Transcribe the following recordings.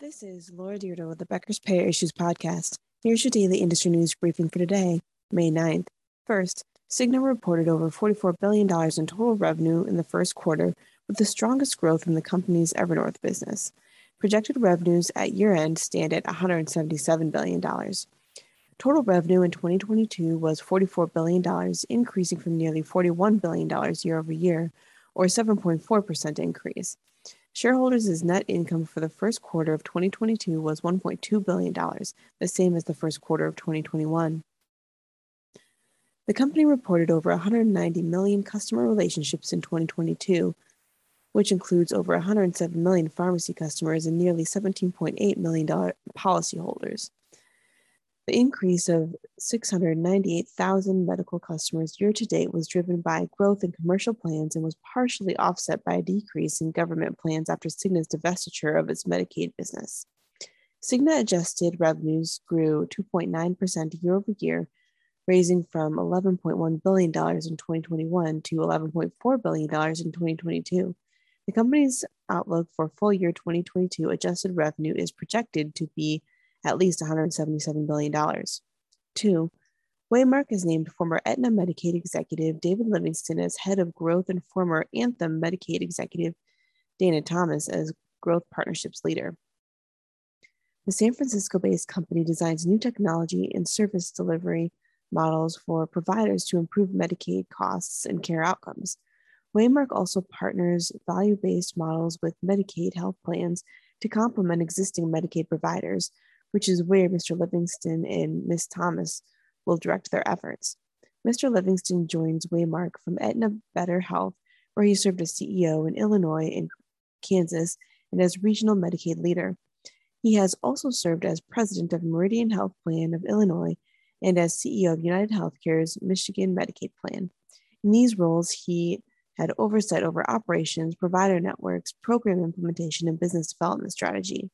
This is Laura Deirdre with the Becker's Payer Issues Podcast. Here's your daily industry news briefing for today, May 9th. First, Cigna reported over $44 billion in total revenue in the first quarter, with the strongest growth in the company's Evernorth business. Projected revenues at year end stand at $177 billion. Total revenue in 2022 was $44 billion, increasing from nearly $41 billion year over year, or a 7.4% increase. Shareholders' net income for the first quarter of 2022 was $1.2 billion, the same as the first quarter of 2021. The company reported over 190 million customer relationships in 2022, which includes over 107 million pharmacy customers and nearly $17.8 million policyholders. The increase of 698,000 medical customers year to date was driven by growth in commercial plans and was partially offset by a decrease in government plans after Cigna's divestiture of its Medicaid business. Cigna adjusted revenues grew 2.9% year over year, raising from $11.1 billion in 2021 to $11.4 billion in 2022. The company's outlook for full year 2022 adjusted revenue is projected to be at least $177 billion. Two, Waymark has named former Aetna Medicaid executive David Livingston as head of growth and former Anthem Medicaid executive Dana Thomas as growth partnerships leader. The San Francisco based company designs new technology and service delivery models for providers to improve Medicaid costs and care outcomes. Waymark also partners value based models with Medicaid health plans to complement existing Medicaid providers which is where Mr. Livingston and Miss Thomas will direct their efforts. Mr. Livingston joins Waymark from Aetna Better Health, where he served as CEO in Illinois and Kansas and as regional Medicaid leader. He has also served as president of Meridian Health Plan of Illinois and as CEO of United Healthcare's Michigan Medicaid Plan. In these roles, he had oversight over operations, provider networks, program implementation, and business development strategy.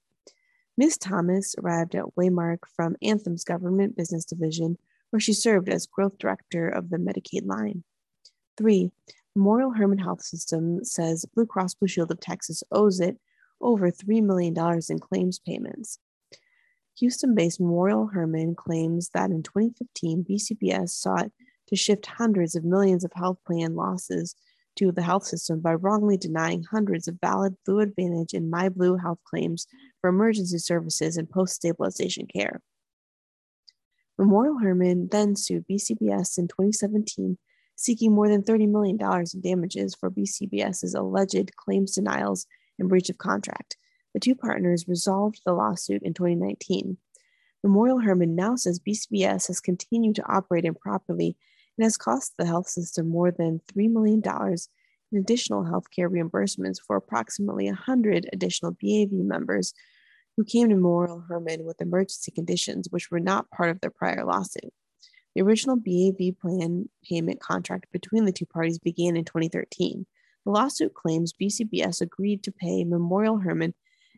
Ms. Thomas arrived at Waymark from Anthem's government business division, where she served as growth director of the Medicaid line. Three, Memorial Hermann Health System says Blue Cross Blue Shield of Texas owes it over $3 million in claims payments. Houston based Memorial Hermann claims that in 2015, BCBS sought to shift hundreds of millions of health plan losses to the health system by wrongly denying hundreds of valid Blue Advantage and MyBlue health claims for emergency services and post stabilization care. Memorial Hermann then sued BCBS in 2017, seeking more than $30 million in damages for BCBS's alleged claims denials and breach of contract. The two partners resolved the lawsuit in 2019. Memorial Hermann now says BCBS has continued to operate improperly and has cost the health system more than $3 million in additional healthcare reimbursements for approximately 100 additional BAV members who came to Memorial Hermann with emergency conditions which were not part of their prior lawsuit. The original BAV plan payment contract between the two parties began in 2013. The lawsuit claims BCBS agreed to pay Memorial Hermann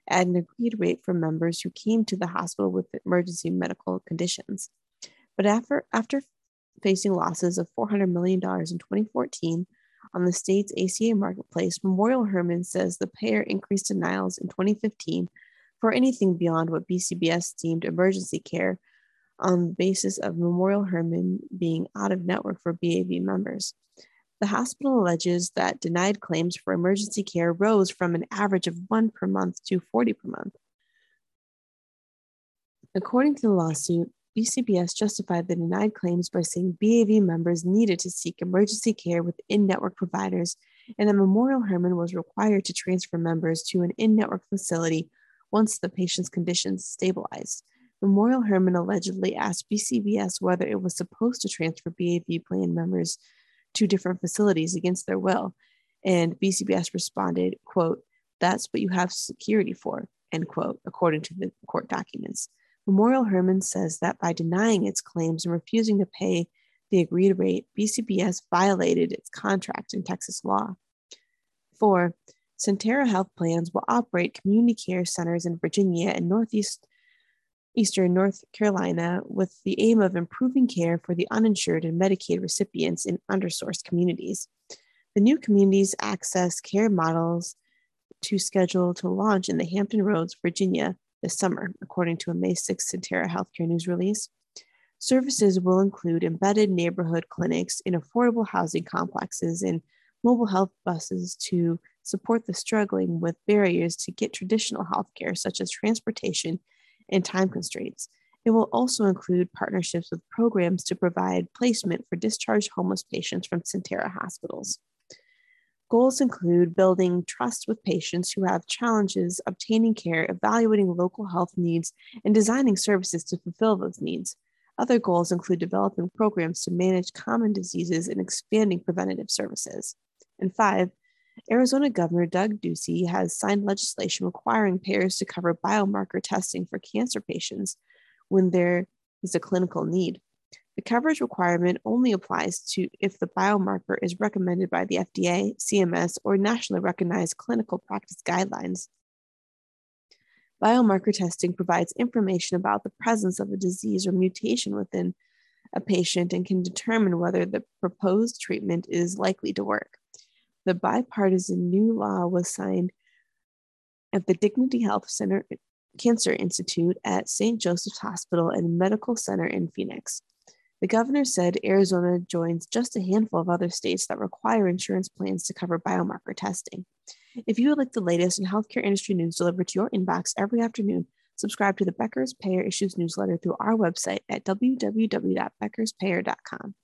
at an agreed rate for members who came to the hospital with emergency medical conditions. But after, after facing losses of $400 million in 2014 on the state's ACA marketplace, Memorial Hermann says the payer increased denials in 2015 for anything beyond what BCBS deemed emergency care on the basis of Memorial Hermann being out of network for BAV members. The hospital alleges that denied claims for emergency care rose from an average of one per month to 40 per month. According to the lawsuit, BCBS justified the denied claims by saying BAV members needed to seek emergency care with in network providers and that Memorial Hermann was required to transfer members to an in network facility once the patient's conditions stabilized. Memorial Hermann allegedly asked BCBS whether it was supposed to transfer BAV plan members to different facilities against their will. And BCBS responded, quote, that's what you have security for, end quote, according to the court documents. Memorial Hermann says that by denying its claims and refusing to pay the agreed rate, BCBS violated its contract in Texas law. Four, Sentara Health Plans will operate community care centers in Virginia and Northeast Eastern North Carolina with the aim of improving care for the uninsured and Medicaid recipients in undersourced communities. The new communities access care models to schedule to launch in the Hampton Roads, Virginia this summer, according to a May 6 Sentara Healthcare News release. Services will include embedded neighborhood clinics in affordable housing complexes and mobile health buses to support the struggling with barriers to get traditional healthcare, such as transportation and time constraints. It will also include partnerships with programs to provide placement for discharged homeless patients from Sentara hospitals. Goals include building trust with patients who have challenges obtaining care, evaluating local health needs, and designing services to fulfill those needs. Other goals include developing programs to manage common diseases and expanding preventative services. And five, Arizona Governor Doug Ducey has signed legislation requiring payers to cover biomarker testing for cancer patients when there is a clinical need. The coverage requirement only applies to if the biomarker is recommended by the FDA, CMS, or nationally recognized clinical practice guidelines. Biomarker testing provides information about the presence of a disease or mutation within a patient and can determine whether the proposed treatment is likely to work. The bipartisan new law was signed at the Dignity Health Center Cancer Institute at St. Joseph's Hospital and Medical Center in Phoenix. The governor said Arizona joins just a handful of other states that require insurance plans to cover biomarker testing. If you would like the latest in healthcare industry news delivered to your inbox every afternoon, subscribe to the Becker's Payer Issues newsletter through our website at www.beckerspayer.com.